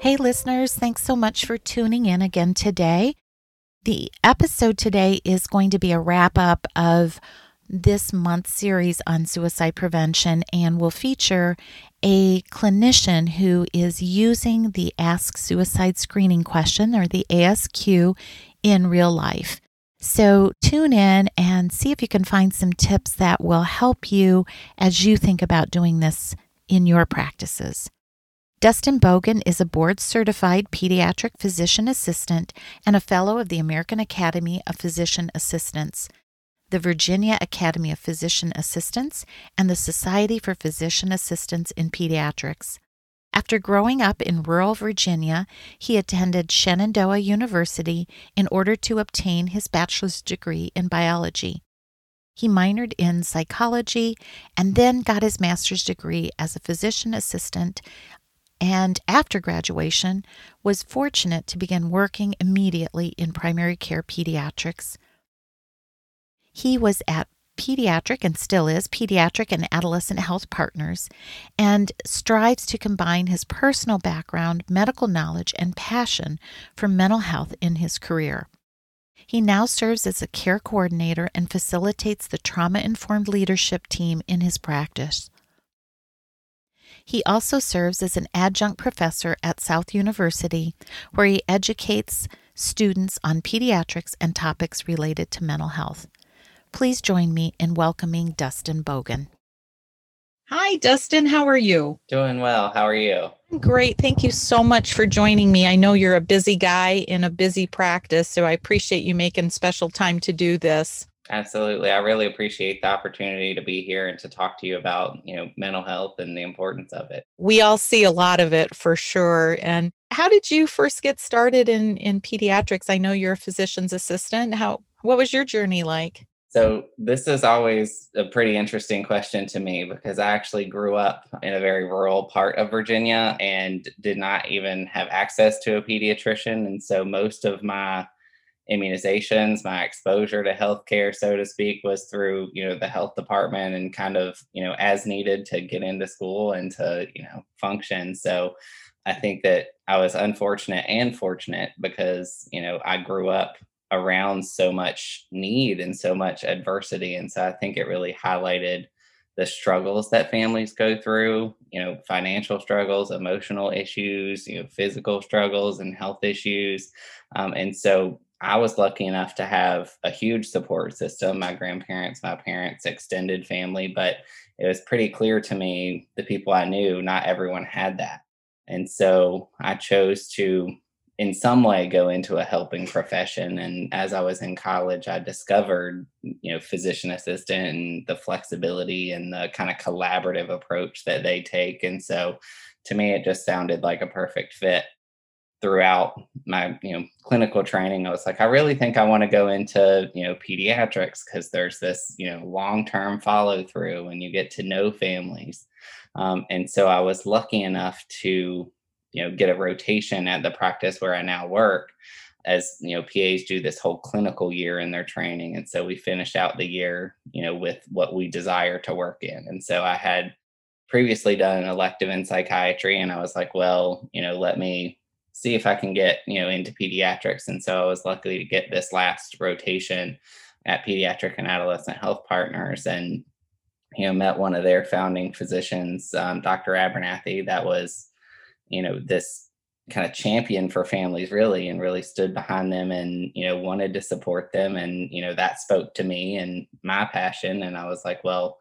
Hey, listeners, thanks so much for tuning in again today. The episode today is going to be a wrap up of this month's series on suicide prevention and will feature a clinician who is using the Ask Suicide Screening question or the ASQ in real life. So tune in and see if you can find some tips that will help you as you think about doing this in your practices. Dustin Bogan is a board certified pediatric physician assistant and a fellow of the American Academy of Physician Assistants, the Virginia Academy of Physician Assistants, and the Society for Physician Assistants in Pediatrics. After growing up in rural Virginia, he attended Shenandoah University in order to obtain his bachelor's degree in biology. He minored in psychology and then got his master's degree as a physician assistant and after graduation was fortunate to begin working immediately in primary care pediatrics. He was at Pediatric and still is Pediatric and Adolescent Health Partners and strives to combine his personal background, medical knowledge, and passion for mental health in his career. He now serves as a care coordinator and facilitates the trauma informed leadership team in his practice. He also serves as an adjunct professor at South University, where he educates students on pediatrics and topics related to mental health. Please join me in welcoming Dustin Bogan. Hi, Dustin. How are you? Doing well. How are you? Great. Thank you so much for joining me. I know you're a busy guy in a busy practice, so I appreciate you making special time to do this. Absolutely. I really appreciate the opportunity to be here and to talk to you about, you know, mental health and the importance of it. We all see a lot of it for sure. And how did you first get started in in pediatrics? I know you're a physician's assistant. How what was your journey like? So, this is always a pretty interesting question to me because I actually grew up in a very rural part of Virginia and did not even have access to a pediatrician. And so, most of my immunizations, my exposure to healthcare, so to speak, was through, you know, the health department and kind of, you know, as needed to get into school and to, you know, function. So I think that I was unfortunate and fortunate because, you know, I grew up around so much need and so much adversity. And so I think it really highlighted the struggles that families go through, you know, financial struggles, emotional issues, you know, physical struggles and health issues. Um, and so I was lucky enough to have a huge support system my grandparents, my parents, extended family, but it was pretty clear to me the people I knew, not everyone had that. And so I chose to, in some way, go into a helping profession. And as I was in college, I discovered, you know, physician assistant and the flexibility and the kind of collaborative approach that they take. And so to me, it just sounded like a perfect fit throughout my you know clinical training i was like i really think i want to go into you know pediatrics because there's this you know long-term follow through and you get to know families. Um, and so i was lucky enough to you know get a rotation at the practice where i now work as you know pas do this whole clinical year in their training and so we finish out the year you know with what we desire to work in. And so i had previously done an elective in psychiatry and i was like well you know let me see if I can get, you know, into pediatrics. And so I was lucky to get this last rotation at Pediatric and Adolescent Health Partners and, you know, met one of their founding physicians, um, Dr. Abernathy, that was, you know, this kind of champion for families really and really stood behind them and you know wanted to support them and you know that spoke to me and my passion and i was like well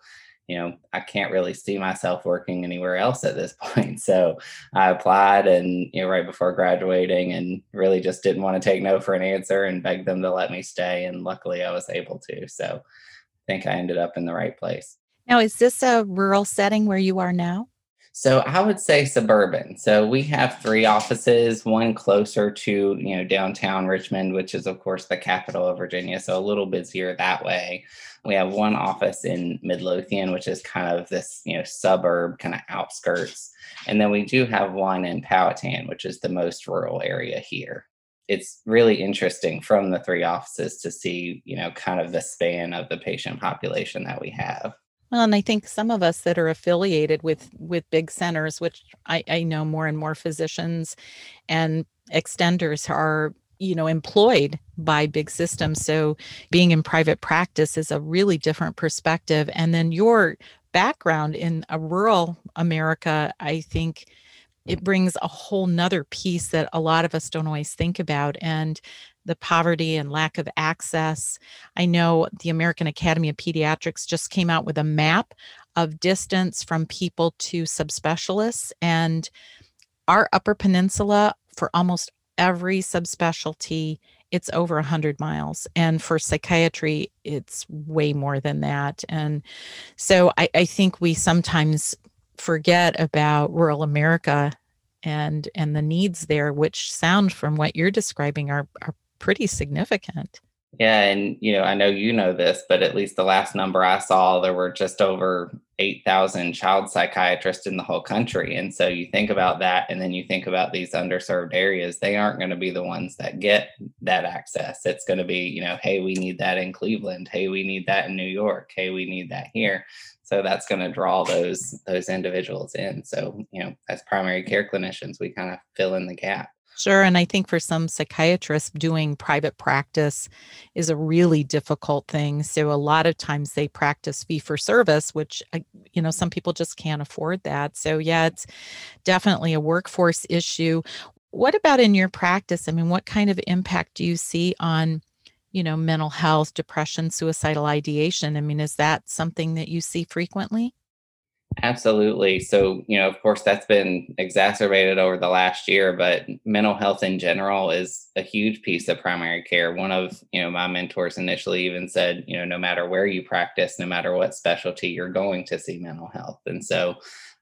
you know, I can't really see myself working anywhere else at this point. So I applied and, you know, right before graduating and really just didn't want to take no for an answer and begged them to let me stay. And luckily I was able to. So I think I ended up in the right place. Now, is this a rural setting where you are now? So I would say suburban. So we have three offices, one closer to, you know, downtown Richmond, which is of course the capital of Virginia, so a little busier that way. We have one office in Midlothian, which is kind of this, you know, suburb kind of outskirts. And then we do have one in Powhatan, which is the most rural area here. It's really interesting from the three offices to see, you know, kind of the span of the patient population that we have. Well, and I think some of us that are affiliated with with big centers, which I, I know more and more physicians and extenders are you know employed by big systems. So being in private practice is a really different perspective. And then your background in a rural america i think it brings a whole nother piece that a lot of us don't always think about. And the poverty and lack of access. I know the American Academy of Pediatrics just came out with a map of distance from people to subspecialists. And our Upper Peninsula, for almost every subspecialty, it's over 100 miles. And for psychiatry, it's way more than that. And so I, I think we sometimes forget about rural America and and the needs there which sound from what you're describing are are pretty significant. Yeah, and you know, I know you know this, but at least the last number I saw, there were just over 8,000 child psychiatrists in the whole country. And so you think about that, and then you think about these underserved areas, they aren't going to be the ones that get that access. It's going to be, you know, hey, we need that in Cleveland. Hey, we need that in New York. Hey, we need that here. So that's going to draw those those individuals in. So, you know, as primary care clinicians, we kind of fill in the gap. Sure. And I think for some psychiatrists, doing private practice is a really difficult thing. So a lot of times they practice fee for service, which, you know, some people just can't afford that. So, yeah, it's definitely a workforce issue. What about in your practice? I mean, what kind of impact do you see on, you know, mental health, depression, suicidal ideation? I mean, is that something that you see frequently? Absolutely. So, you know, of course, that's been exacerbated over the last year, but mental health in general is a huge piece of primary care. One of, you know, my mentors initially even said, you know, no matter where you practice, no matter what specialty, you're going to see mental health. And so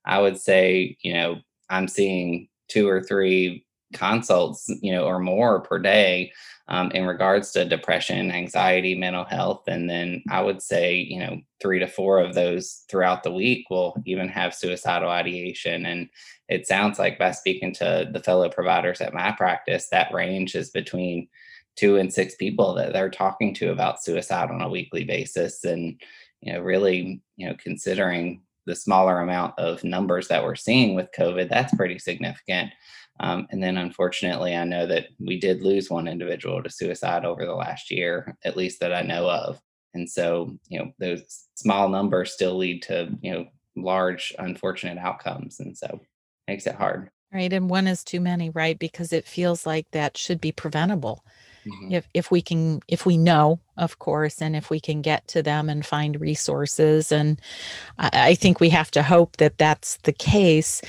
I would say, you know, I'm seeing two or three consults, you know, or more per day um, in regards to depression, anxiety, mental health. And then I would say, you know, three to four of those throughout the week will even have suicidal ideation. And it sounds like by speaking to the fellow providers at my practice, that range is between two and six people that they're talking to about suicide on a weekly basis. And, you know, really, you know, considering the smaller amount of numbers that we're seeing with COVID, that's pretty significant. Um, and then unfortunately, I know that we did lose one individual to suicide over the last year, at least that I know of. And so, you know, those small numbers still lead to, you know, large unfortunate outcomes. And so makes it hard. Right. And one is too many, right? Because it feels like that should be preventable. Mm-hmm. If if we can if we know, of course, and if we can get to them and find resources, and I, I think we have to hope that that's the case.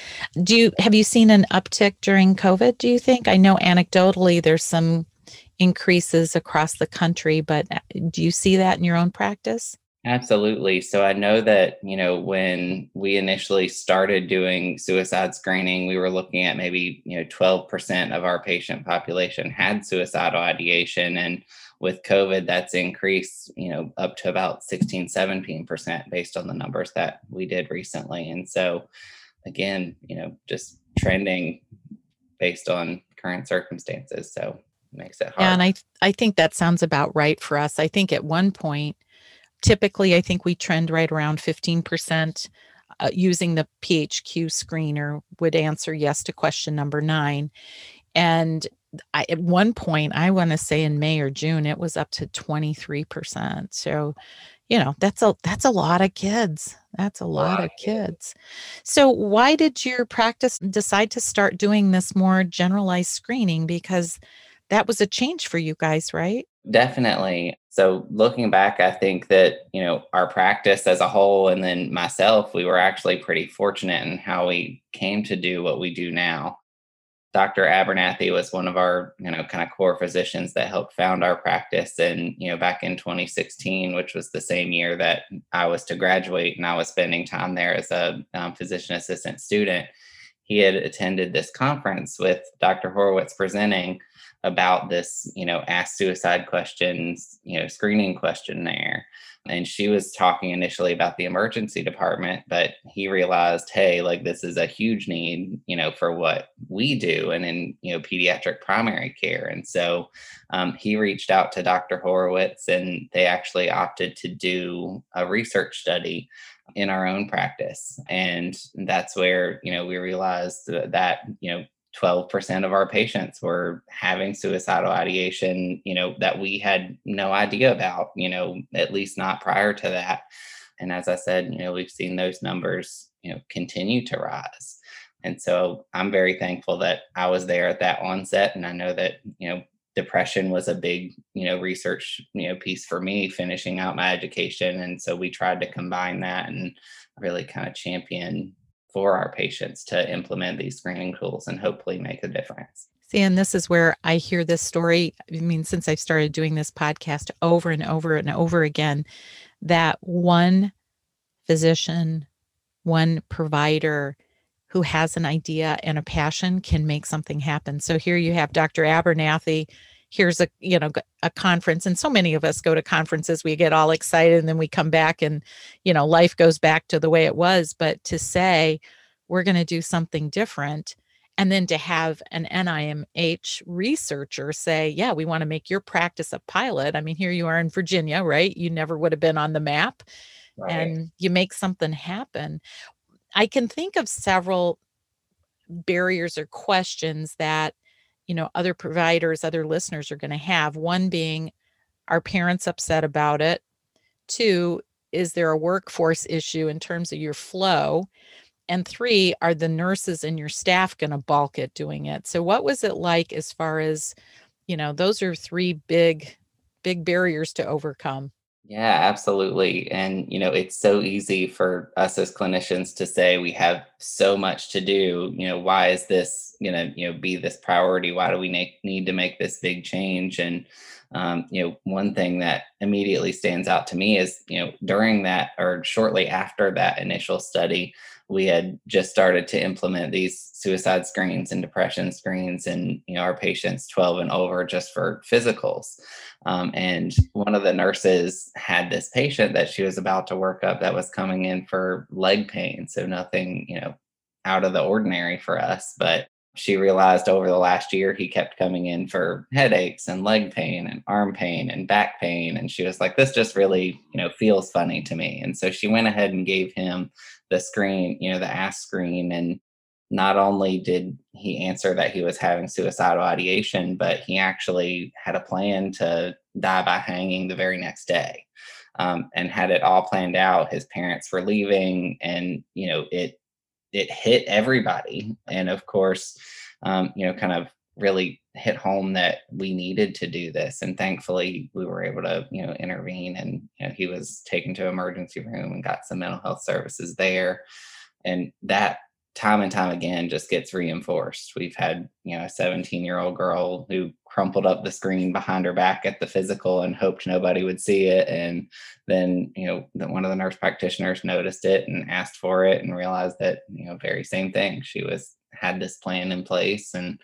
Do you have you seen an uptick during COVID? Do you think? I know anecdotally there's some increases across the country, but uh, do you see that in your own practice? Absolutely. So I know that, you know, when we initially started doing suicide screening, we were looking at maybe, you know, 12% of our patient population had suicidal ideation. And with COVID, that's increased, you know, up to about 16, 17% based on the numbers that we did recently. And so, again, you know, just trending based on current circumstances. So makes it hard. Yeah, and I I think that sounds about right for us. I think at one point typically, I think we trend right around 15%. Uh, using the PHQ screener would answer yes to question number nine. And I, at one point, I want to say in May or June, it was up to 23%. So, you know, that's a that's a lot of kids. That's a lot of kids. So, why did your practice decide to start doing this more generalized screening? Because that was a change for you guys, right? Definitely. So looking back, I think that, you know, our practice as a whole and then myself, we were actually pretty fortunate in how we came to do what we do now. Dr. Abernathy was one of our, you know, kind of core physicians that helped found our practice. And, you know, back in 2016, which was the same year that I was to graduate and I was spending time there as a um, physician assistant student, he had attended this conference with Dr. Horowitz presenting about this, you know, ask suicide questions, you know, screening questionnaire. And she was talking initially about the emergency department, but he realized, hey, like this is a huge need, you know, for what we do and in, you know, pediatric primary care. And so um, he reached out to Dr. Horowitz and they actually opted to do a research study in our own practice. And that's where, you know, we realized that, you know, 12% of our patients were having suicidal ideation, you know, that we had no idea about, you know, at least not prior to that. And as I said, you know, we've seen those numbers, you know, continue to rise. And so I'm very thankful that I was there at that onset. And I know that, you know, depression was a big, you know, research, you know, piece for me finishing out my education. And so we tried to combine that and really kind of champion for our patients to implement these screening tools and hopefully make a difference. See, and this is where I hear this story. I mean, since I've started doing this podcast over and over and over again, that one physician, one provider who has an idea and a passion can make something happen. So here you have Dr. Abernathy. Here's a you know a conference, and so many of us go to conferences. We get all excited, and then we come back, and you know life goes back to the way it was. But to say we're going to do something different, and then to have an NIMH researcher say, "Yeah, we want to make your practice a pilot." I mean, here you are in Virginia, right? You never would have been on the map, right. and you make something happen. I can think of several barriers or questions that you know other providers other listeners are going to have. One being are parents upset about it? Two is there a workforce issue in terms of your flow? And three are the nurses and your staff going to balk at doing it? So what was it like as far as you know those are three big big barriers to overcome yeah, absolutely. And, you know, it's so easy for us as clinicians to say we have so much to do. You know, why is this going to, you know, be this priority? Why do we make, need to make this big change? And, um, you know, one thing that immediately stands out to me is, you know, during that or shortly after that initial study, we had just started to implement these suicide screens and depression screens and you know our patients 12 and over just for physicals. Um, and one of the nurses had this patient that she was about to work up that was coming in for leg pain so nothing you know out of the ordinary for us but she realized over the last year he kept coming in for headaches and leg pain and arm pain and back pain. And she was like this just really you know feels funny to me. And so she went ahead and gave him the screen you know the ask screen. And not only did he answer that he was having suicidal ideation but he actually had a plan to die by hanging the very next day um, and had it all planned out. His parents were leaving and you know it it hit everybody. And of course, um, you know, kind of really hit home that we needed to do this. And thankfully, we were able to, you know, intervene. And you know, he was taken to emergency room and got some mental health services there. And that time and time again just gets reinforced. We've had, you know, a 17 year old girl who crumpled up the screen behind her back at the physical and hoped nobody would see it. And then, you know, one of the nurse practitioners noticed it and asked for it and realized that, you know, very same thing. She was had this plan in place. And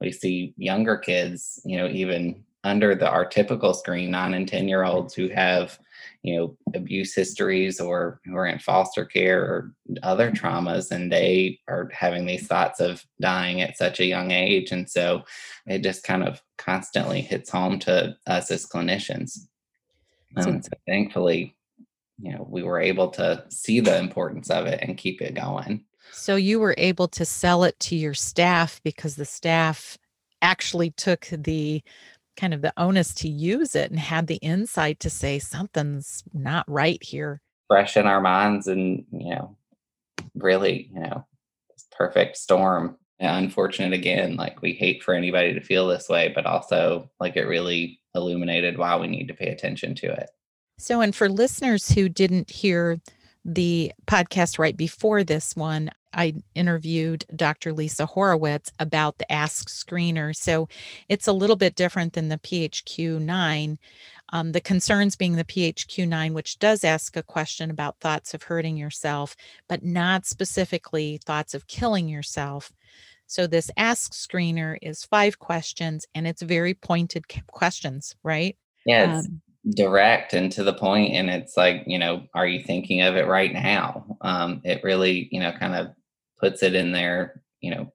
we see younger kids, you know, even under the our typical screen, nine and 10 year olds who have, you know abuse histories or who are in foster care or other traumas and they are having these thoughts of dying at such a young age. And so it just kind of constantly hits home to us as clinicians. Um, so thankfully you know we were able to see the importance of it and keep it going. So you were able to sell it to your staff because the staff actually took the kind of the onus to use it and had the insight to say something's not right here. Fresh in our minds and you know really you know perfect storm And unfortunate again like we hate for anybody to feel this way but also like it really illuminated why we need to pay attention to it. So and for listeners who didn't hear the podcast right before this one I interviewed Dr. Lisa Horowitz about the Ask Screener. So it's a little bit different than the PHQ 9. Um, the concerns being the PHQ 9, which does ask a question about thoughts of hurting yourself, but not specifically thoughts of killing yourself. So this Ask Screener is five questions and it's very pointed questions, right? Yeah, it's um, direct and to the point and it's like you know are you thinking of it right now um it really you know kind of puts it in their you know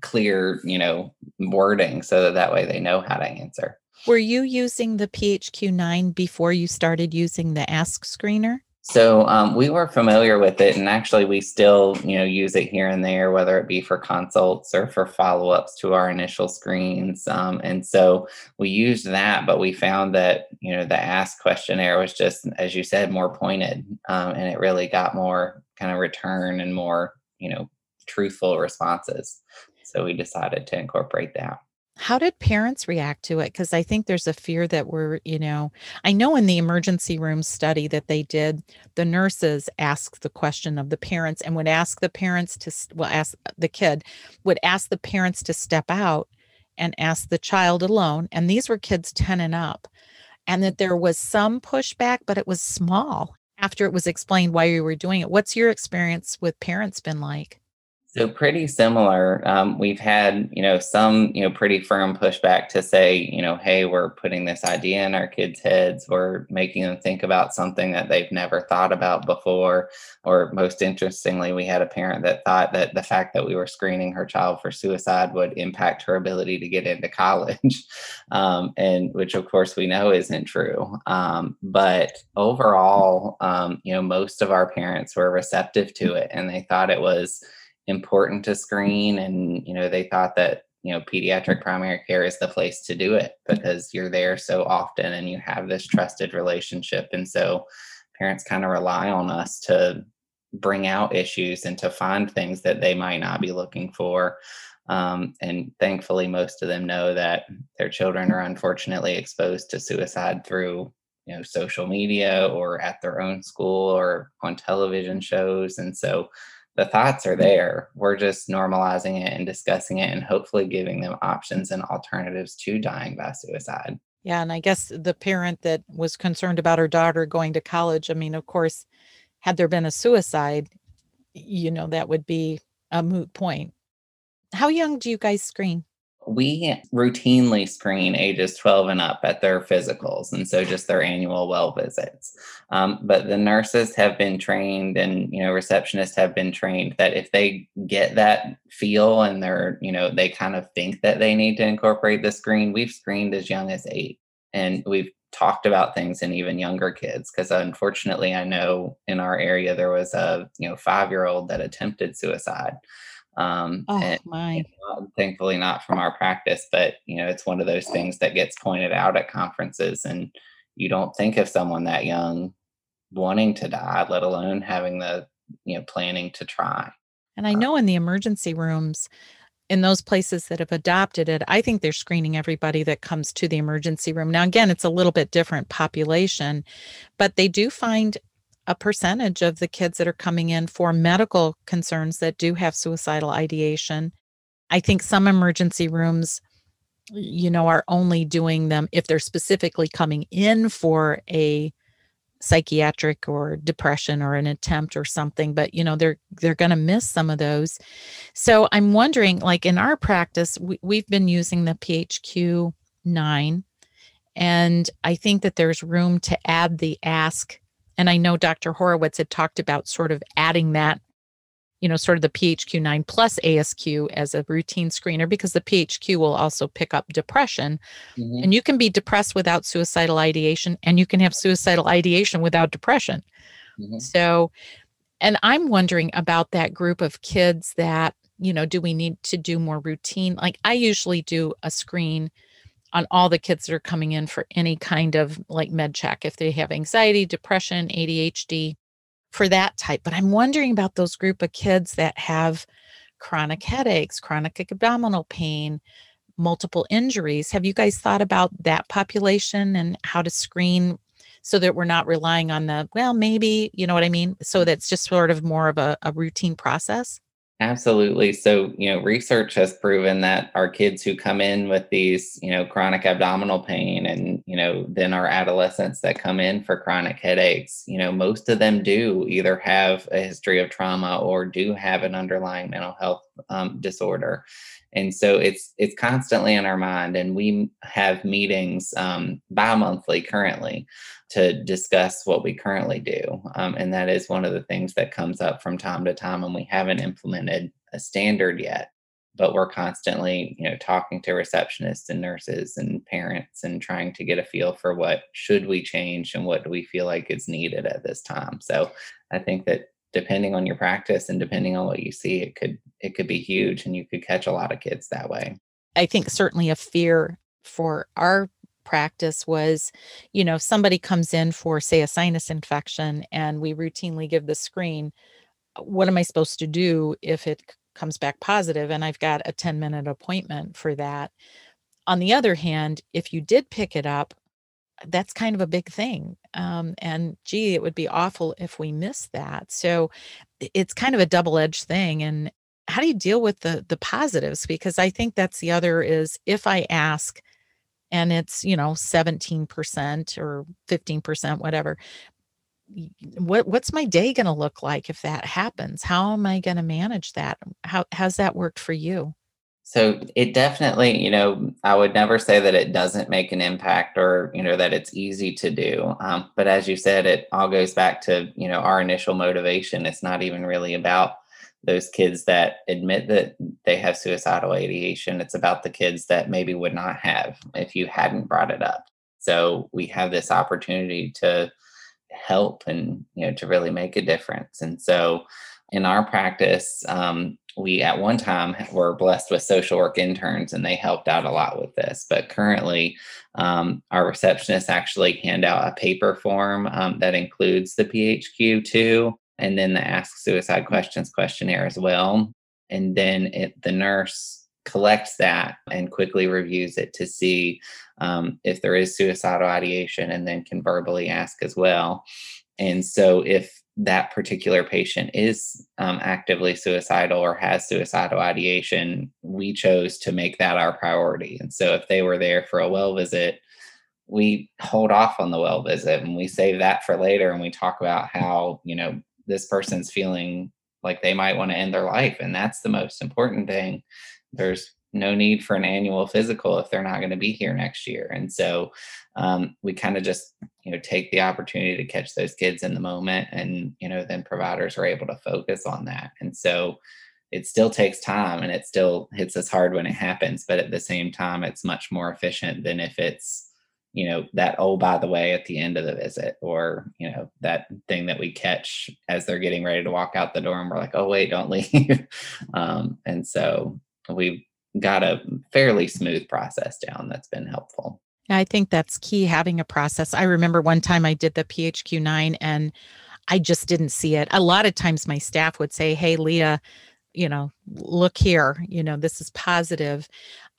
clear you know wording so that that way they know how to answer were you using the phq9 before you started using the ask screener so um, we were familiar with it, and actually, we still, you know, use it here and there, whether it be for consults or for follow-ups to our initial screens. Um, and so we used that, but we found that, you know, the ask questionnaire was just, as you said, more pointed, um, and it really got more kind of return and more, you know, truthful responses. So we decided to incorporate that. How did parents react to it? Because I think there's a fear that we're, you know, I know in the emergency room study that they did, the nurses asked the question of the parents and would ask the parents to, well, ask uh, the kid, would ask the parents to step out and ask the child alone. And these were kids 10 and up. And that there was some pushback, but it was small after it was explained why you were doing it. What's your experience with parents been like? So pretty similar. Um, we've had, you know, some, you know, pretty firm pushback to say, you know, hey, we're putting this idea in our kids' heads. We're making them think about something that they've never thought about before. Or most interestingly, we had a parent that thought that the fact that we were screening her child for suicide would impact her ability to get into college, um, and which of course we know isn't true. Um, but overall, um, you know, most of our parents were receptive to it, and they thought it was important to screen and you know they thought that you know pediatric primary care is the place to do it because you're there so often and you have this trusted relationship. And so parents kind of rely on us to bring out issues and to find things that they might not be looking for. Um, and thankfully most of them know that their children are unfortunately exposed to suicide through you know social media or at their own school or on television shows. And so the thoughts are there. We're just normalizing it and discussing it and hopefully giving them options and alternatives to dying by suicide. Yeah. And I guess the parent that was concerned about her daughter going to college, I mean, of course, had there been a suicide, you know, that would be a moot point. How young do you guys screen? We routinely screen ages 12 and up at their physicals and so just their annual well visits. Um, but the nurses have been trained and you know receptionists have been trained that if they get that feel and they're you know they kind of think that they need to incorporate the screen we've screened as young as eight and we've talked about things in even younger kids because unfortunately i know in our area there was a you know five year old that attempted suicide um, oh and, my! thankfully, not from our practice, but you know, it's one of those things that gets pointed out at conferences, and you don't think of someone that young wanting to die, let alone having the you know planning to try. And I uh know in the emergency rooms, in those places that have adopted it, I think they're screening everybody that comes to the emergency room. Now, again, it's a little bit different population, but they do find a percentage of the kids that are coming in for medical concerns that do have suicidal ideation. I think some emergency rooms, you know, are only doing them if they're specifically coming in for a psychiatric or depression or an attempt or something but you know they're they're going to miss some of those so i'm wondering like in our practice we, we've been using the phq 9 and i think that there's room to add the ask and I know Dr. Horowitz had talked about sort of adding that, you know, sort of the PHQ9 plus ASQ as a routine screener because the PHQ will also pick up depression. Mm-hmm. And you can be depressed without suicidal ideation, and you can have suicidal ideation without depression. Mm-hmm. So, and I'm wondering about that group of kids that, you know, do we need to do more routine? Like I usually do a screen on all the kids that are coming in for any kind of like med check if they have anxiety, depression, ADHD, for that type. But I'm wondering about those group of kids that have chronic headaches, chronic abdominal pain, multiple injuries. Have you guys thought about that population and how to screen so that we're not relying on the, well, maybe, you know what I mean? So that's just sort of more of a, a routine process? Absolutely. So, you know, research has proven that our kids who come in with these, you know, chronic abdominal pain and, you know, then our adolescents that come in for chronic headaches, you know, most of them do either have a history of trauma or do have an underlying mental health um, disorder. And so it's it's constantly in our mind, and we have meetings um, bi-monthly currently to discuss what we currently do. Um, and that is one of the things that comes up from time to time, and we haven't implemented a standard yet. But we're constantly, you know, talking to receptionists and nurses and parents and trying to get a feel for what should we change and what do we feel like is needed at this time. So I think that depending on your practice and depending on what you see, it could it could be huge and you could catch a lot of kids that way. I think certainly a fear for our practice was, you know, somebody comes in for, say, a sinus infection and we routinely give the screen. Uh, what am I supposed to do if it comes back positive and I've got a 10 minute appointment for that? On the other hand, if you did pick it up, that's kind of a big thing. Um, and gee, it would be awful if we miss that. So it's kind of a double edged thing. And how do you deal with the the positives? Because I think that's the other is if I ask and it's, you know, 17% or 15%, whatever, what what's my day going to look like if that happens? How am I going to manage that? How has that worked for you? So it definitely, you know, I would never say that it doesn't make an impact or, you know, that it's easy to do. Um, but as you said, it all goes back to, you know, our initial motivation. It's not even really about those kids that admit that they have suicidal ideation. It's about the kids that maybe would not have if you hadn't brought it up. So we have this opportunity to help and, you know, to really make a difference. And so in our practice, um, we at one time were blessed with social work interns and they helped out a lot with this. But currently, um, our receptionists actually hand out a paper form um, that includes the PHQ2 and then the Ask Suicide Questions questionnaire as well. And then it, the nurse collects that and quickly reviews it to see um, if there is suicidal ideation and then can verbally ask as well. And so if that particular patient is um, actively suicidal or has suicidal ideation, we chose to make that our priority. And so if they were there for a well visit, we hold off on the well visit and we save that for later and we talk about how, you know, this person's feeling like they might want to end their life. And that's the most important thing. There's no need for an annual physical if they're not going to be here next year. And so um, we kind of just, you know, take the opportunity to catch those kids in the moment. And, you know, then providers are able to focus on that. And so it still takes time and it still hits us hard when it happens. But at the same time, it's much more efficient than if it's, you know that oh by the way at the end of the visit or you know that thing that we catch as they're getting ready to walk out the door and we're like oh wait don't leave um, and so we've got a fairly smooth process down that's been helpful. I think that's key having a process. I remember one time I did the PHQ9 and I just didn't see it. A lot of times my staff would say, Hey, Leah, you know, look here, you know, this is positive.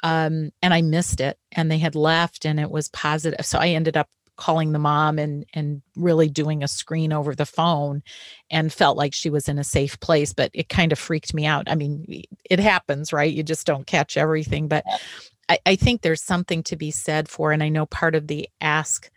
Um, and I missed it and they had left and it was positive. So I ended up calling the mom and and really doing a screen over the phone and felt like she was in a safe place but it kind of freaked me out i mean it happens right you just don't catch everything but I, I think there's something to be said for and i know part of the ask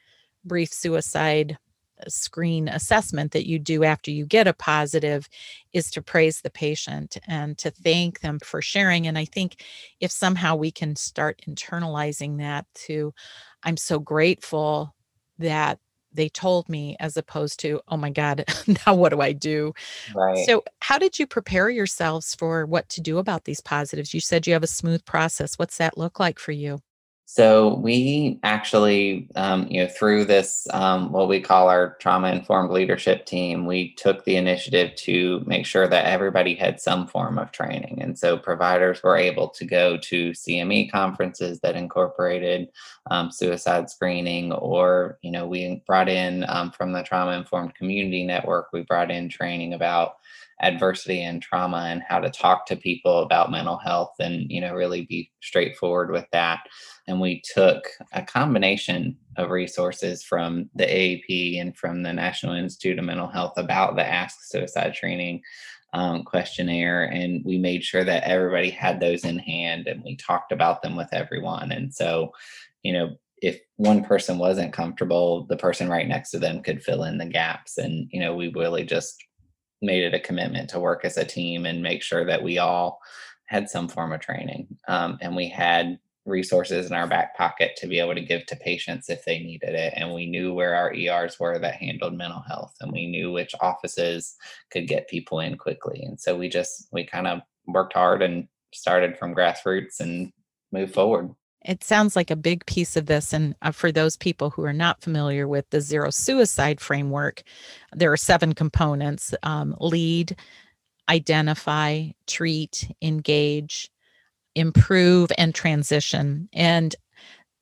brief suicide uh, screen assessment that you do after you get a positive is to praise the patient and to thank them for sharing. And I think if somehow we can start internalizing that to, I'm so grateful that they told me as opposed to oh my god now what do i do? Right. So how did you prepare yourselves for what to do about these positives? You said you have a smooth process. What's that look like for you so we actually, um, you know, through this um, what we call our trauma informed leadership team, we took the initiative to make sure that everybody had some form of training, and so providers were able to go to CME conferences that incorporated um, suicide screening, or you know, we brought in um, from the trauma informed community network, we brought in training about adversity and trauma and how to talk to people about mental health and you know really be straightforward with that and we took a combination of resources from the AAP and from the National Institute of Mental Health about the Ask Suicide training um, questionnaire, and we made sure that everybody had those in hand, and we talked about them with everyone. And so, you know, if one person wasn't comfortable, the person right next to them could fill in the gaps. And you know, we really just made it a commitment to work as a team and make sure that we all had some form of training, um, and we had resources in our back pocket to be able to give to patients if they needed it. And we knew where our ERs were that handled mental health, and we knew which offices could get people in quickly. And so we just, we kind of worked hard and started from grassroots and moved forward. It sounds like a big piece of this. And uh, for those people who are not familiar with the zero suicide framework, there are seven components um, lead, identify, treat, engage, improve and transition. And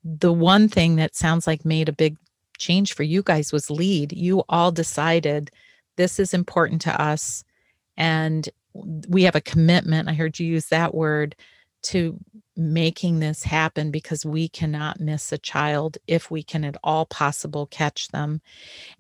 the one thing that sounds like made a big change for you guys was lead. You all decided this is important to us and we have a commitment. I heard you use that word to making this happen because we cannot miss a child if we can at all possible catch them.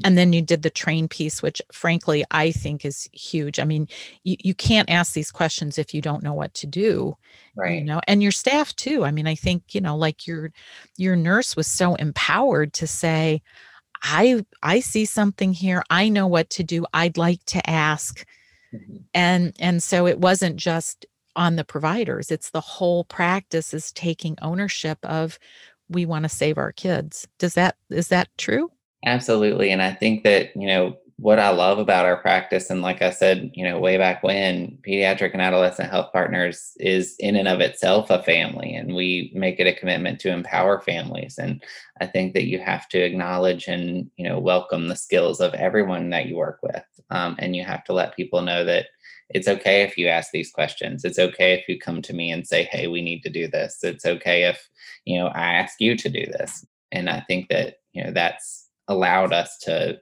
And then you did the train piece which frankly i think is huge. I mean you, you can't ask these questions if you don't know what to do right. you know and your staff too. I mean i think you know like your your nurse was so empowered to say i i see something here. I know what to do. I'd like to ask. Mm-hmm. and and so it wasn't just on the providers. It's the whole practice is taking ownership of we want to save our kids. Does that is that true? Absolutely. And I think that, you know, what I love about our practice, and like I said, you know, way back when, pediatric and adolescent health partners is in and of itself a family, and we make it a commitment to empower families. And I think that you have to acknowledge and, you know, welcome the skills of everyone that you work with. Um, and you have to let people know that it's okay if you ask these questions it's okay if you come to me and say hey we need to do this it's okay if you know i ask you to do this and i think that you know that's allowed us to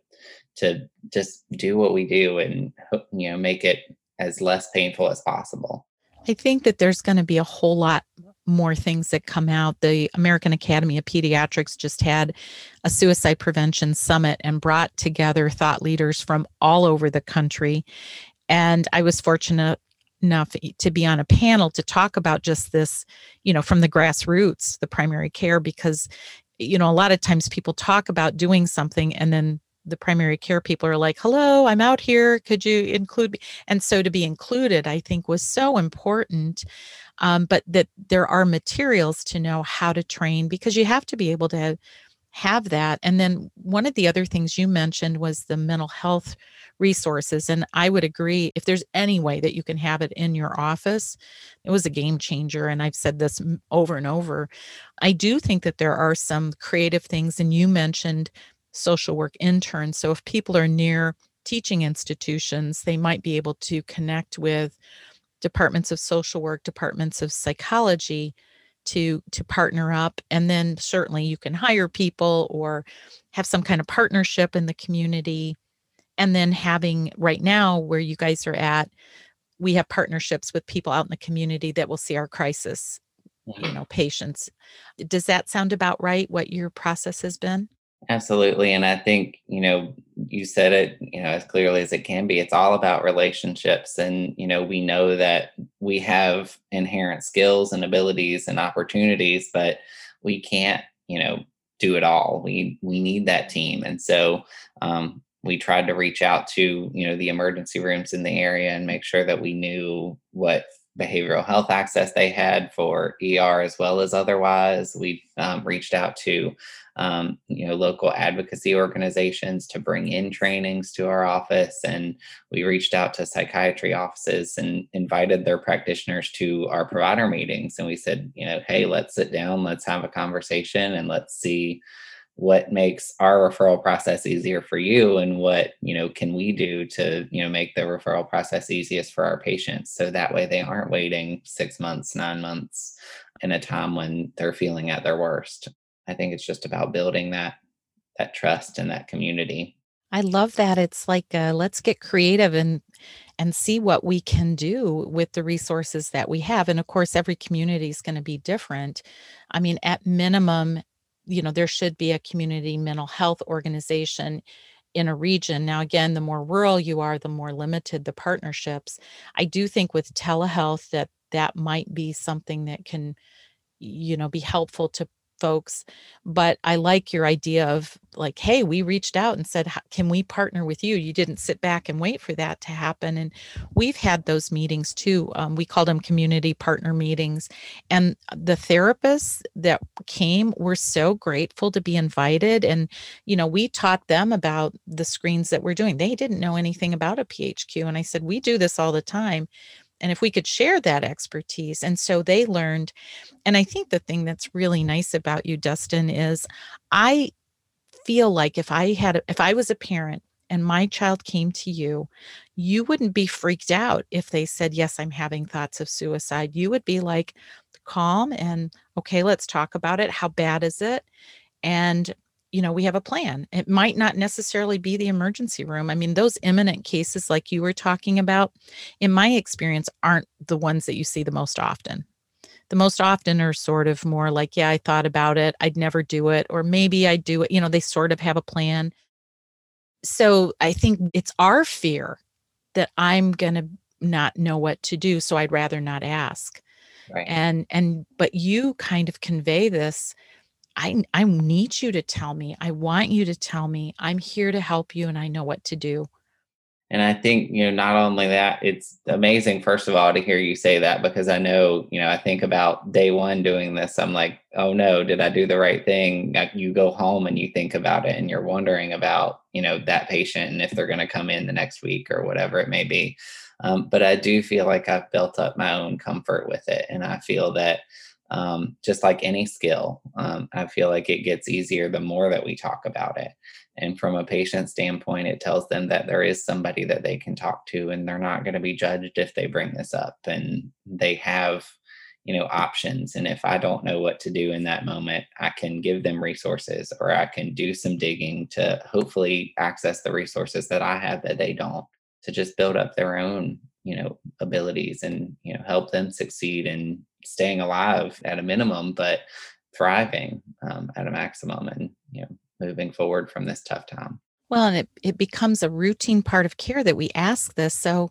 to just do what we do and you know make it as less painful as possible i think that there's going to be a whole lot more things that come out. The American Academy of Pediatrics just had a suicide prevention summit and brought together thought leaders from all over the country. And I was fortunate enough to be on a panel to talk about just this, you know, from the grassroots, the primary care, because, you know, a lot of times people talk about doing something and then the primary care people are like, hello, I'm out here. Could you include me? And so to be included, I think was so important. Um, but that there are materials to know how to train because you have to be able to have, have that. And then one of the other things you mentioned was the mental health resources. And I would agree if there's any way that you can have it in your office, it was a game changer. And I've said this over and over. I do think that there are some creative things, and you mentioned social work interns. So if people are near teaching institutions, they might be able to connect with departments of social work, departments of psychology to to partner up and then certainly you can hire people or have some kind of partnership in the community and then having right now where you guys are at we have partnerships with people out in the community that will see our crisis you mm-hmm. know patients. Does that sound about right what your process has been? Absolutely and i think you know you said it you know as clearly as it can be it's all about relationships and you know we know that we have inherent skills and abilities and opportunities but we can't you know do it all. We we need that team and so um, we tried to reach out to you know the emergency rooms in the area and make sure that we knew what behavioral health access they had for ER as well as otherwise. We um, reached out to um, you know local advocacy organizations to bring in trainings to our office, and we reached out to psychiatry offices and invited their practitioners to our provider meetings. And we said, you know, hey, let's sit down, let's have a conversation, and let's see what makes our referral process easier for you and what you know can we do to you know make the referral process easiest for our patients so that way they aren't waiting six months nine months in a time when they're feeling at their worst. I think it's just about building that that trust and that community. I love that. It's like uh, let's get creative and and see what we can do with the resources that we have. And of course every community is going to be different. I mean at minimum you know there should be a community mental health organization in a region. Now, again, the more rural you are, the more limited the partnerships. I do think with telehealth that that might be something that can, you know, be helpful to folks. But I like your idea of like, hey, we reached out and said, can we partner with you? You didn't sit back and wait for that to happen. And we've had those meetings too. Um, we called them community partner meetings. And the therapists that came were so grateful to be invited. And, you know, we taught them about the screens that we're doing. They didn't know anything about a PHQ. And I said, we do this all the time and if we could share that expertise and so they learned and i think the thing that's really nice about you dustin is i feel like if i had if i was a parent and my child came to you you wouldn't be freaked out if they said yes i'm having thoughts of suicide. You would be like calm and okay let's talk about it. How bad is it? And you know, we have a plan. It might not necessarily be the emergency room. I mean, those imminent cases, like you were talking about, in my experience, aren't the ones that you see the most often. The most often are sort of more like, yeah, I thought about it. I'd never do it. Or maybe I do it. You know, they sort of have a plan. So I think it's our fear that I'm going to not know what to do. So I'd rather not ask. Right. And, and, but you kind of convey this I I need you to tell me. I want you to tell me. I'm here to help you and I know what to do. And I think, you know, not only that, it's amazing, first of all, to hear you say that because I know, you know, I think about day one doing this. I'm like, oh no, did I do the right thing? You go home and you think about it and you're wondering about, you know, that patient and if they're going to come in the next week or whatever it may be. Um, but I do feel like I've built up my own comfort with it. And I feel that, um, just like any skill, um, I feel like it gets easier the more that we talk about it. And from a patient standpoint, it tells them that there is somebody that they can talk to and they're not going to be judged if they bring this up and they have you know options and if i don't know what to do in that moment i can give them resources or i can do some digging to hopefully access the resources that i have that they don't to just build up their own you know abilities and you know help them succeed in staying alive at a minimum but thriving um, at a maximum and you know moving forward from this tough time. Well and it, it becomes a routine part of care that we ask this. So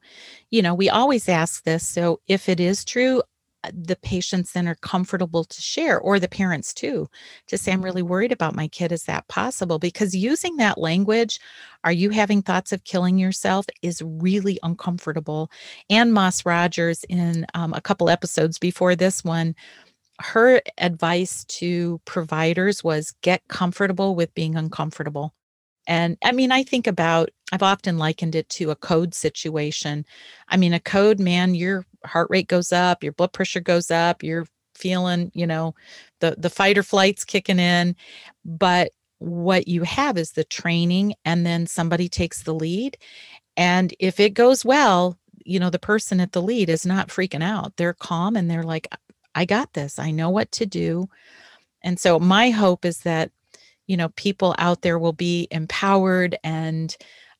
you know we always ask this. So if it is true the patients then are comfortable to share or the parents too to say i'm really worried about my kid. Is that possible? Because using that language are you having thoughts of killing yourself? is really uncomfortable. And Moss Rogers in um, a couple episodes before this one her advice to providers was get comfortable with being uncomfortable. And I mean, I think about, I've often likened it to a code situation. I mean, a code, man, your heart rate goes up, your blood pressure goes up, you're feeling, you know, the, the fight or flight's kicking in. But what you have is the training, and then somebody takes the lead. And if it goes well, you know, the person at the lead is not freaking out. They're calm and they're like, I got this. I know what to do. And so my hope is that you know people out there will be empowered and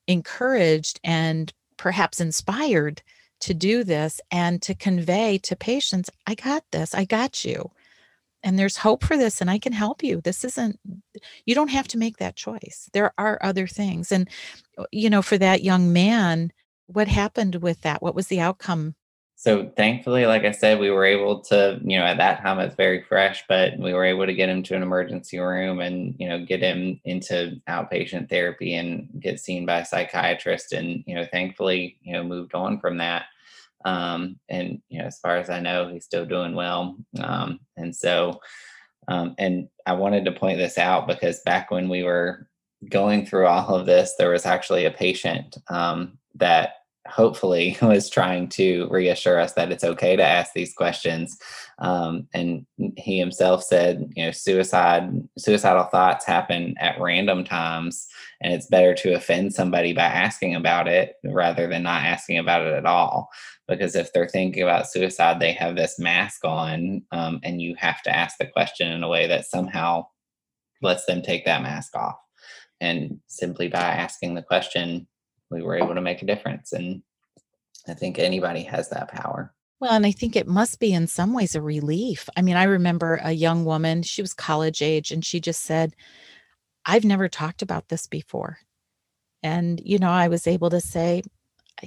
encouraged and perhaps inspired to do this and to convey to patients i got this i got you and there's hope for this and i can help you. This isn't you don't have to make that choice. There are other things. And you know for that young man what happened with that? What was the outcome so thankfully, like I said, we were able to, you know, at that time it's very fresh, but we were able to get him to an emergency room and, you know, get him into outpatient therapy and get seen by a psychiatrist. And, you know, thankfully, you know, moved on from that. Um, and, you know, as far as I know, he's still doing well. Um, and so, um, and I wanted to point this out because back when we were going through all of this, there was actually a patient um, that hopefully was trying to reassure us that it's okay to ask these questions. Um, and he himself said you know suicide suicidal thoughts happen at random times and it's better to offend somebody by asking about it rather than not asking about it at all. Because if they're thinking about suicide they have this mask on um, and you have to ask the question in a way that somehow lets them take that mask off. And simply by asking the question we were able to make a difference. And I think anybody has that power. Well, and I think it must be in some ways a relief. I mean, I remember a young woman, she was college age, and she just said, I've never talked about this before. And, you know, I was able to say,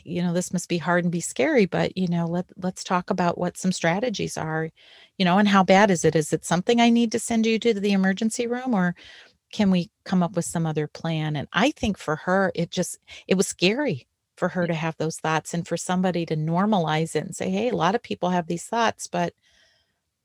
you know, this must be hard and be scary, but, you know, let let's talk about what some strategies are, you know, and how bad is it? Is it something I need to send you to the emergency room or can we come up with some other plan? And I think for her, it just it was scary for her to have those thoughts and for somebody to normalize it and say, "Hey, a lot of people have these thoughts, but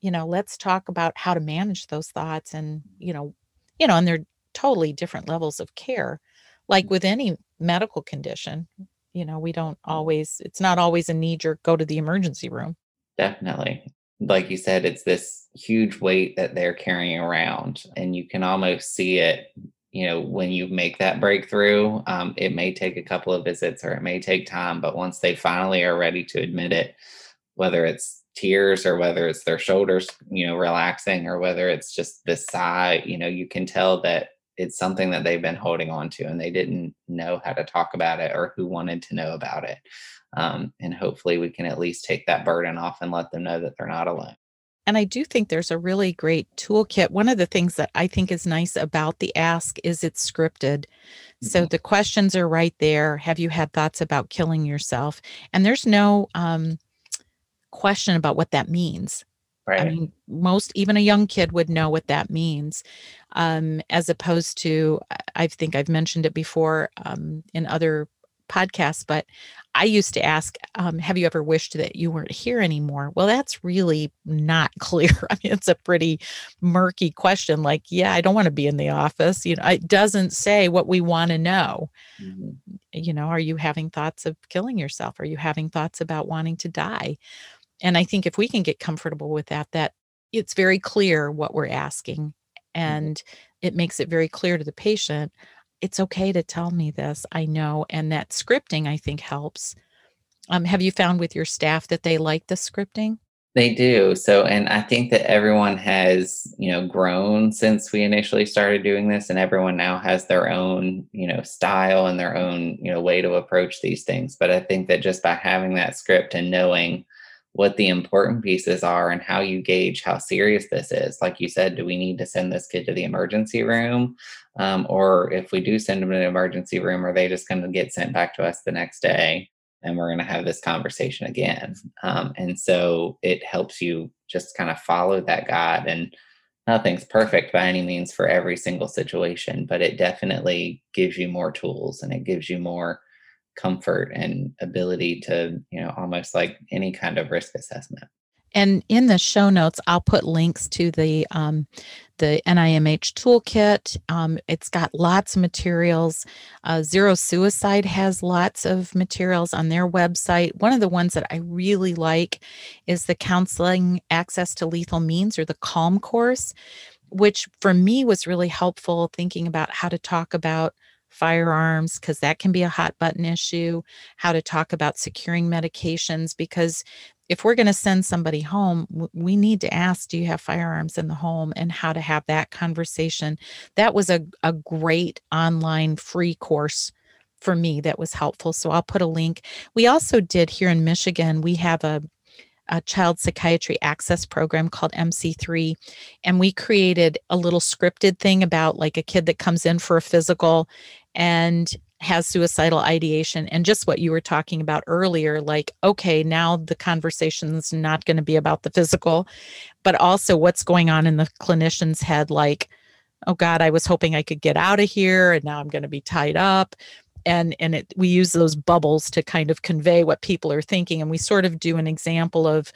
you know, let's talk about how to manage those thoughts and, you know, you know, and they're totally different levels of care. Like mm. with any medical condition, you know, we don't mm. always it's not always a knee jerk go to the emergency room. Definitely. Like you said, it's this huge weight that they're carrying around, and you can almost see it. You know, when you make that breakthrough, um, it may take a couple of visits or it may take time, but once they finally are ready to admit it, whether it's tears or whether it's their shoulders, you know, relaxing or whether it's just this sigh, you know, you can tell that it's something that they've been holding on to and they didn't know how to talk about it or who wanted to know about it. Um, and hopefully we can at least take that burden off and let them know that they're not alone. And I do think there's a really great toolkit. One of the things that I think is nice about the ask is it's scripted. So Mhm. the questions are right there. Have you had thoughts about killing yourself? And there's no um, question about what that means. Right. I mean, most even a young kid would know what that means, um, as opposed to I I think I've mentioned it before, um, in other podcasts, but I used to ask, um, "Have you ever wished that you weren't here anymore?" Well, that's really not clear. I mean, it's a pretty murky question, like, "Yeah, I don't wanna be in the office," you know, it doesn't say what we wanna know. Mhm. You know, are you having thoughts of killing yourself? Are you having thoughts about wanting to die? And I think if we can get comfortable with that, that it's very clear what we're asking, Mhm. and it makes it very clear to the patient, "It's okay to tell me this, I know," and that scripting, I think, helps. Um, have you found with your staff that they like the scripting? They do. So, and I think that everyone has, you know, grown since we initially started doing this, and everyone now has their own, you know, style and their own, you know, way to approach these things. But I think that just by having that script and knowing what the important pieces are and how you gauge how serious this is, like you said, do we need to send this kid to the emergency room? Um, or if we do send them to the emergency room, are they just going to get sent back to us the next day? and we're going to have this conversation again. Um, and so it helps you just kind of follow that guide. And nothing's perfect by any means for every single situation, but it definitely gives you more tools and it gives you more comfort and ability to, you know, almost like any kind of risk assessment. And in the show notes, I'll put links to the um, the NIMH toolkit. Um, it's got lots of materials. Uh, Zero Suicide has lots of materials on their website. One of the ones that I really like is the Counseling Access to Lethal Means or the CALM course, which for me was really helpful thinking about how to talk about firearms because that can be a hot button issue, how to talk about securing medications because if we're going to send somebody home, we need to ask, do you have firearms in the home and how to have that conversation. That was a, a great online free course for me that was helpful. So I'll put a link. We also did here in Michigan, we have a a child psychiatry access program called MC3. And we created a little scripted thing about like a kid that comes in for a physical and has suicidal ideation and just what you were talking about earlier like okay now the conversation's not going to be about the physical but also what's going on in the clinician's head like oh god i was hoping i could get out of here and now i'm going to be tied up and and it we use those bubbles to kind of convey what people are thinking and we sort of do an example of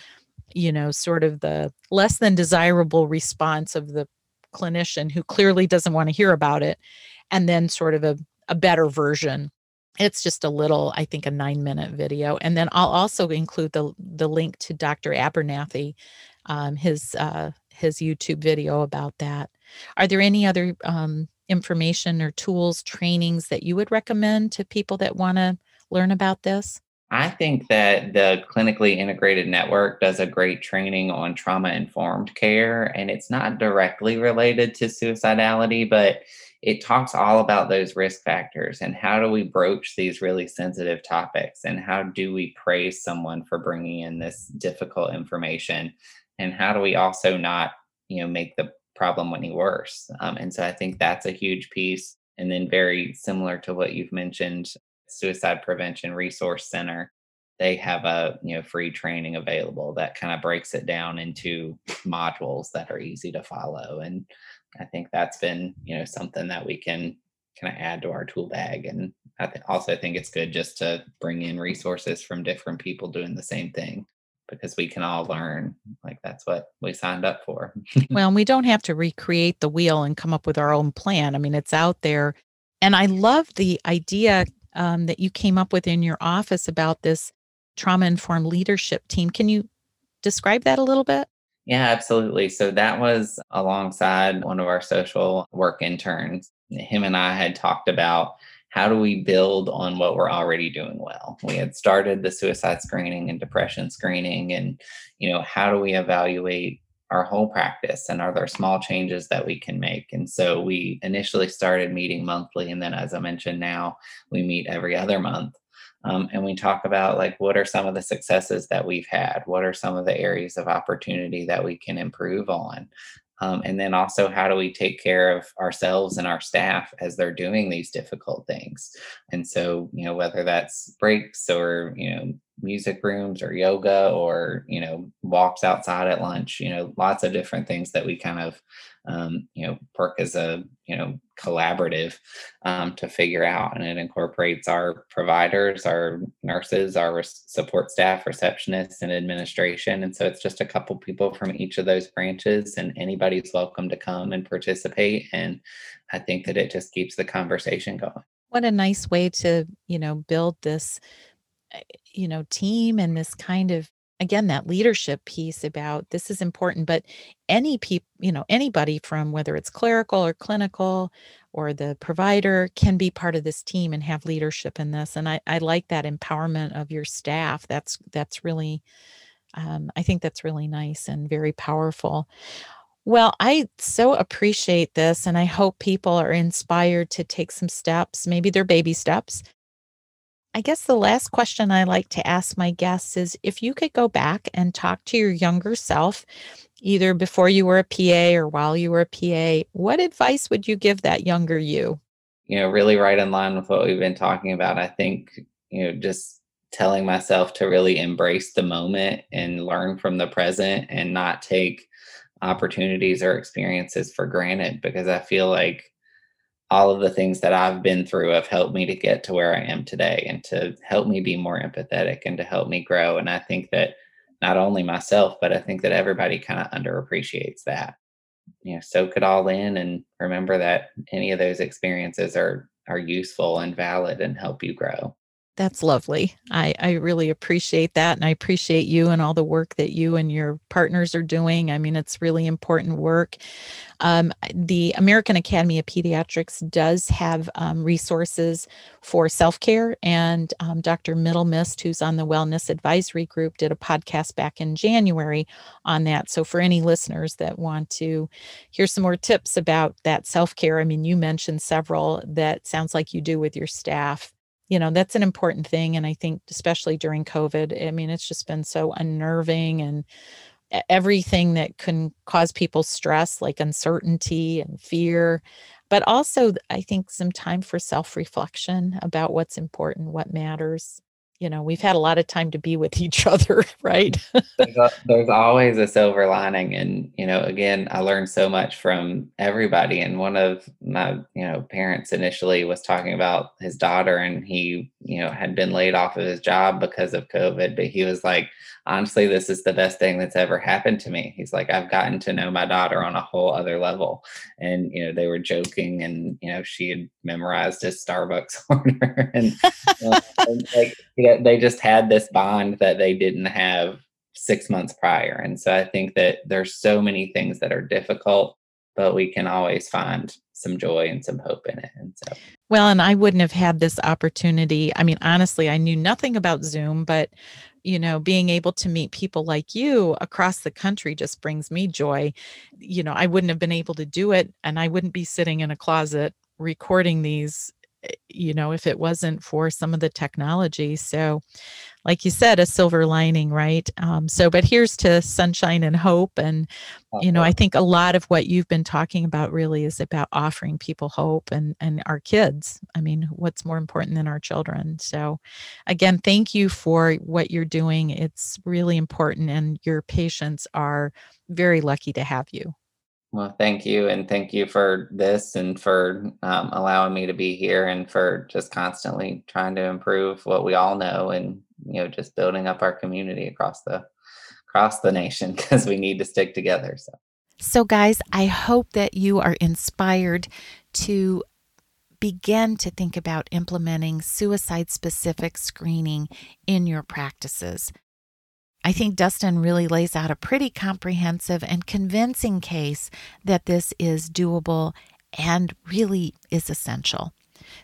you know sort of the less than desirable response of the clinician who clearly doesn't want to hear about it and then sort of a, a better version. It's just a little i think a nine minute video and then i'll also include the the link to dr abernathy um, his uh, his youtube video about that. Are there any other um, information or tools trainings that you would recommend to people that want to learn about this? I think that the clinically integrated network does a great training on trauma informed care, and it's not directly related to suicidality, but it talks all about those risk factors and how do we broach these really sensitive topics and how do we praise someone for bringing in this difficult information? And how do we also not you know make the problem any worse um, and so i think that's a huge piece And then, very similar to what you've mentioned, Suicide Prevention Resource Center, they have a you know free training available that kind of breaks it down into modules that are easy to follow. And I think that's been you know something that we can kind of add to our tool bag. And I th- also think it's good just to bring in resources from different people doing the same thing because we can all learn. Like that's what we signed up for. well, we don't have to recreate the wheel and come up with our own plan. I mean, it's out there. And I love the idea um, that you came up with in your office about this trauma informed leadership team. Can you describe that a little bit? Yeah, absolutely. So that was alongside one of our social work interns. Him and I had talked about how do we build on what we're already doing well? We had started the suicide screening and depression screening and you know how do we evaluate our whole practice and are there small changes that we can make? And so we initially started meeting monthly and then as i mentioned now we meet every other month um, and we talk about like what are some of the successes that we've had? What are some of the areas of opportunity that we can improve on um, and then also, how do we take care of ourselves and our staff as they're doing these difficult things? And so, you know, whether that's breaks or, you know, music rooms or yoga or, you know, walks outside at lunch, you know, lots of different things that we kind of um, you know, work as a, you know, collaborative um, to figure out. And it incorporates our providers, our nurses, our support staff, receptionists, and administration. And so it's just a couple people from each of those branches, and anybody's welcome to come and participate. And I think that it just keeps the conversation going. What a nice way to, you know, build this, eh, you know, team and this kind of again that leadership piece about this is important but any people you know anybody from whether it's clerical or clinical or the provider can be part of this team and have leadership in this and i, I like that empowerment of your staff. That's that's really um, i think that's really nice and very powerful. Well i so appreciate this and i hope people are inspired to take some steps maybe they're baby steps I guess the last question I like to ask my guests is if you could go back and talk to your younger self, either before you were a PA or while you were a PA, what advice would you give that younger you? You know, really right in line with what we've been talking about. I think, you know, just telling myself to really embrace the moment and learn from the present and not take opportunities or experiences for granted because I feel like all of the things that I've been through have helped me to get to where I am today and to help me be more empathetic and to help me grow. And I think that not only myself, but I think that everybody kind of underappreciates that. You know, soak it all in and remember that any of those experiences are are useful and valid and help you grow. That's lovely. I, I really appreciate that. And I appreciate you and all the work that you and your partners are doing. I mean, it's really important work. Um, the American Academy of Pediatrics does have um, resources for self care. And um, Dr. Middlemist, who's on the Wellness Advisory Group, did a podcast back in January on that. So, for any listeners that want to hear some more tips about that self care, I mean, you mentioned several that sounds like you do with your staff you know that's an important thing and i think especially during covid i mean it's just been so unnerving and everything that can cause people stress like uncertainty and fear but also i think some time for self reflection about what's important what matters you know we've had a lot of time to be with each other right? There's, a, there's, always a silver lining and you know again i learned so much from everybody and one of my you know parents initially was talking about his daughter and he you know had been laid off of his job because of covid but he was like honestly, this is the best thing that's ever happened to me. He's like, I've gotten to know my daughter on a whole other level. And, you know, they were joking and, you know, she had memorized his Starbucks order. and, uh, and like, you know, they just had this bond that they didn't have six months prior. And so I think that there's so many things that are difficult, but we can always find some joy and some hope in it. And so, well, and I wouldn't have had this opportunity. I mean, honestly, I knew nothing about Zoom, but you know, being able to meet people like you across the country just brings me joy. You know, I wouldn't have been able to do it and I wouldn't be sitting in a closet recording these you know, if it wasn't for some of the technology. So, like you said, a silver lining, right? Um, so, but here's to sunshine and hope. And, you know, I think a lot of what you've been talking about really is about offering people hope and, and our kids. I mean, what's more important than our children? So, again, thank you for what you're doing. It's really important, and your patients are very lucky to have you. Well, thank you. And thank you for this and for um, allowing me to be here and for just constantly trying to improve what we all know and, you know, just building up our community across the across the nation because we need to stick together. So So guys, I hope that you are inspired to begin to think about implementing suicide specific screening in your practices. I think Dustin really lays out a pretty comprehensive and convincing case that this is doable and really is essential.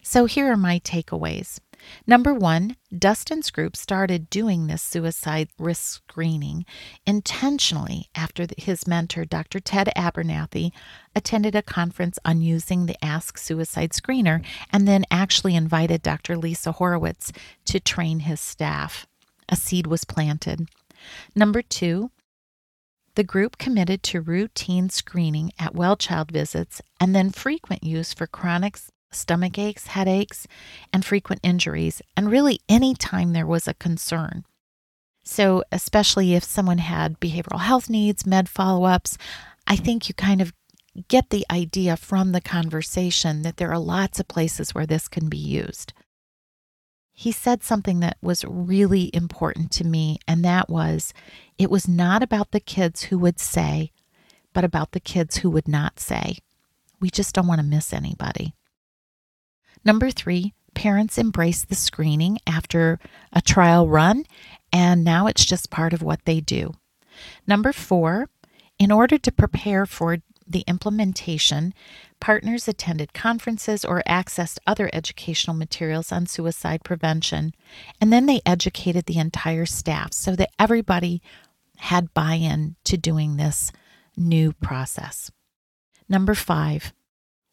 So here are my takeaways. Number one, Dustin's group started doing this suicide risk screening intentionally after his mentor, Dr. Ted Abernathy, attended a conference on using the Ask Suicide Screener and then actually invited Dr. Lisa Horowitz to train his staff. A seed was planted. Number two, the group committed to routine screening at well child visits and then frequent use for chronic stomach aches, headaches, and frequent injuries, and really any time there was a concern. So, especially if someone had behavioral health needs, med follow ups, I think you kind of get the idea from the conversation that there are lots of places where this can be used he said something that was really important to me, and that was it was not about the kids who would say, but about the kids who would not say. We just don't want to miss anybody. Number three, parents embrace the screening after a trial run, and now it's just part of what they do. Number four, in order to prepare for the implementation, partners attended conferences or accessed other educational materials on suicide prevention. And then they educated the entire staff so that everybody had buy in to doing this new process. Number five,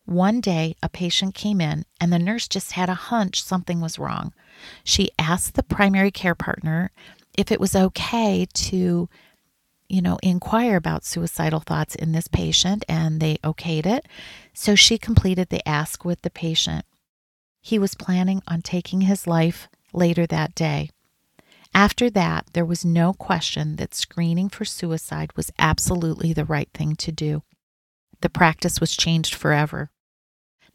one day a patient came in and the nurse just had a hunch something was wrong. She asked the primary care partner if it was okay to you know, inquire about suicidal thoughts in this patient, and they okayed it. So she completed the ask with the patient. He was planning on taking his life later that day. After that, there was no question that screening for suicide was absolutely the right thing to do. The practice was changed forever.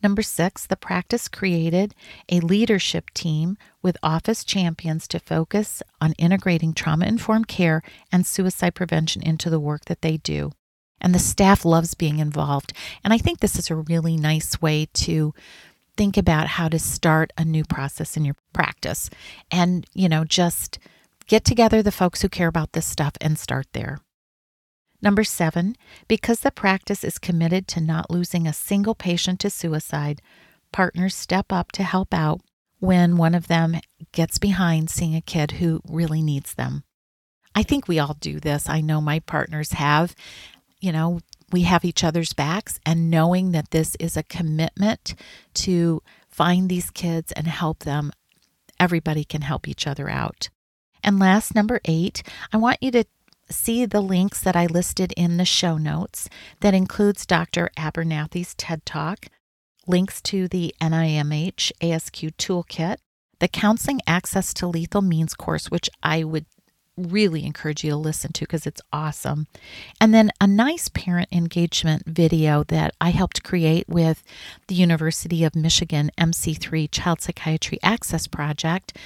Number six, the practice created a leadership team with office champions to focus on integrating trauma informed care and suicide prevention into the work that they do. And the staff loves being involved. And I think this is a really nice way to think about how to start a new process in your practice and, you know, just get together the folks who care about this stuff and start there. Number seven, because the practice is committed to not losing a single patient to suicide, partners step up to help out when one of them gets behind seeing a kid who really needs them. I think we all do this. I know my partners have. You know, we have each other's backs, and knowing that this is a commitment to find these kids and help them, everybody can help each other out. And last, number eight, I want you to see the links that I listed in the show notes. That includes Dr. Abernathy's TED Talk, links to the NIMH ASQ Toolkit, the Counseling Access to Lethal Means course, which I would really encourage you to listen to because it's awesome. And then a nice parent engagement video that I helped create with the University of Michigan MC3 Child Psychiatry Access Project.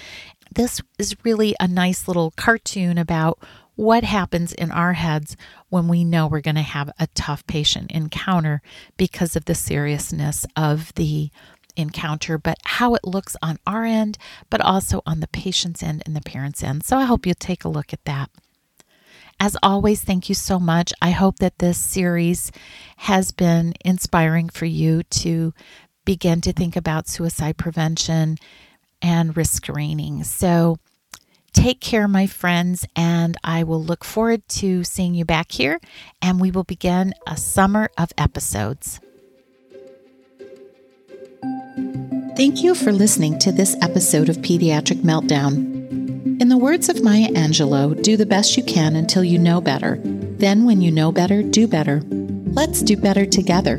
This is really a nice little cartoon about what happens in our heads when we know we're going to have a tough patient encounter because of the seriousness of the encounter, but how it looks on our end, but also on the patient's end and the parent's end. So I hope you'll take a look at that. As always, thank you so much. I hope that this series has been inspiring for you to begin to think about suicide prevention and risk screening. So, Take care, my friends, and I will look forward to seeing you back here, and we will begin a summer of episodes. Thank you for listening to this episode of Pediatric Meltdown. In the words of Maya Angelou, do the best you can until you know better. Then, when you know better, do better. Let's do better together.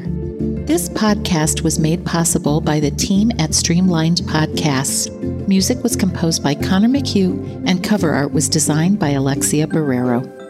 This podcast was made possible by the team at Streamlined Podcasts. Music was composed by Connor McHugh, and cover art was designed by Alexia Barrero.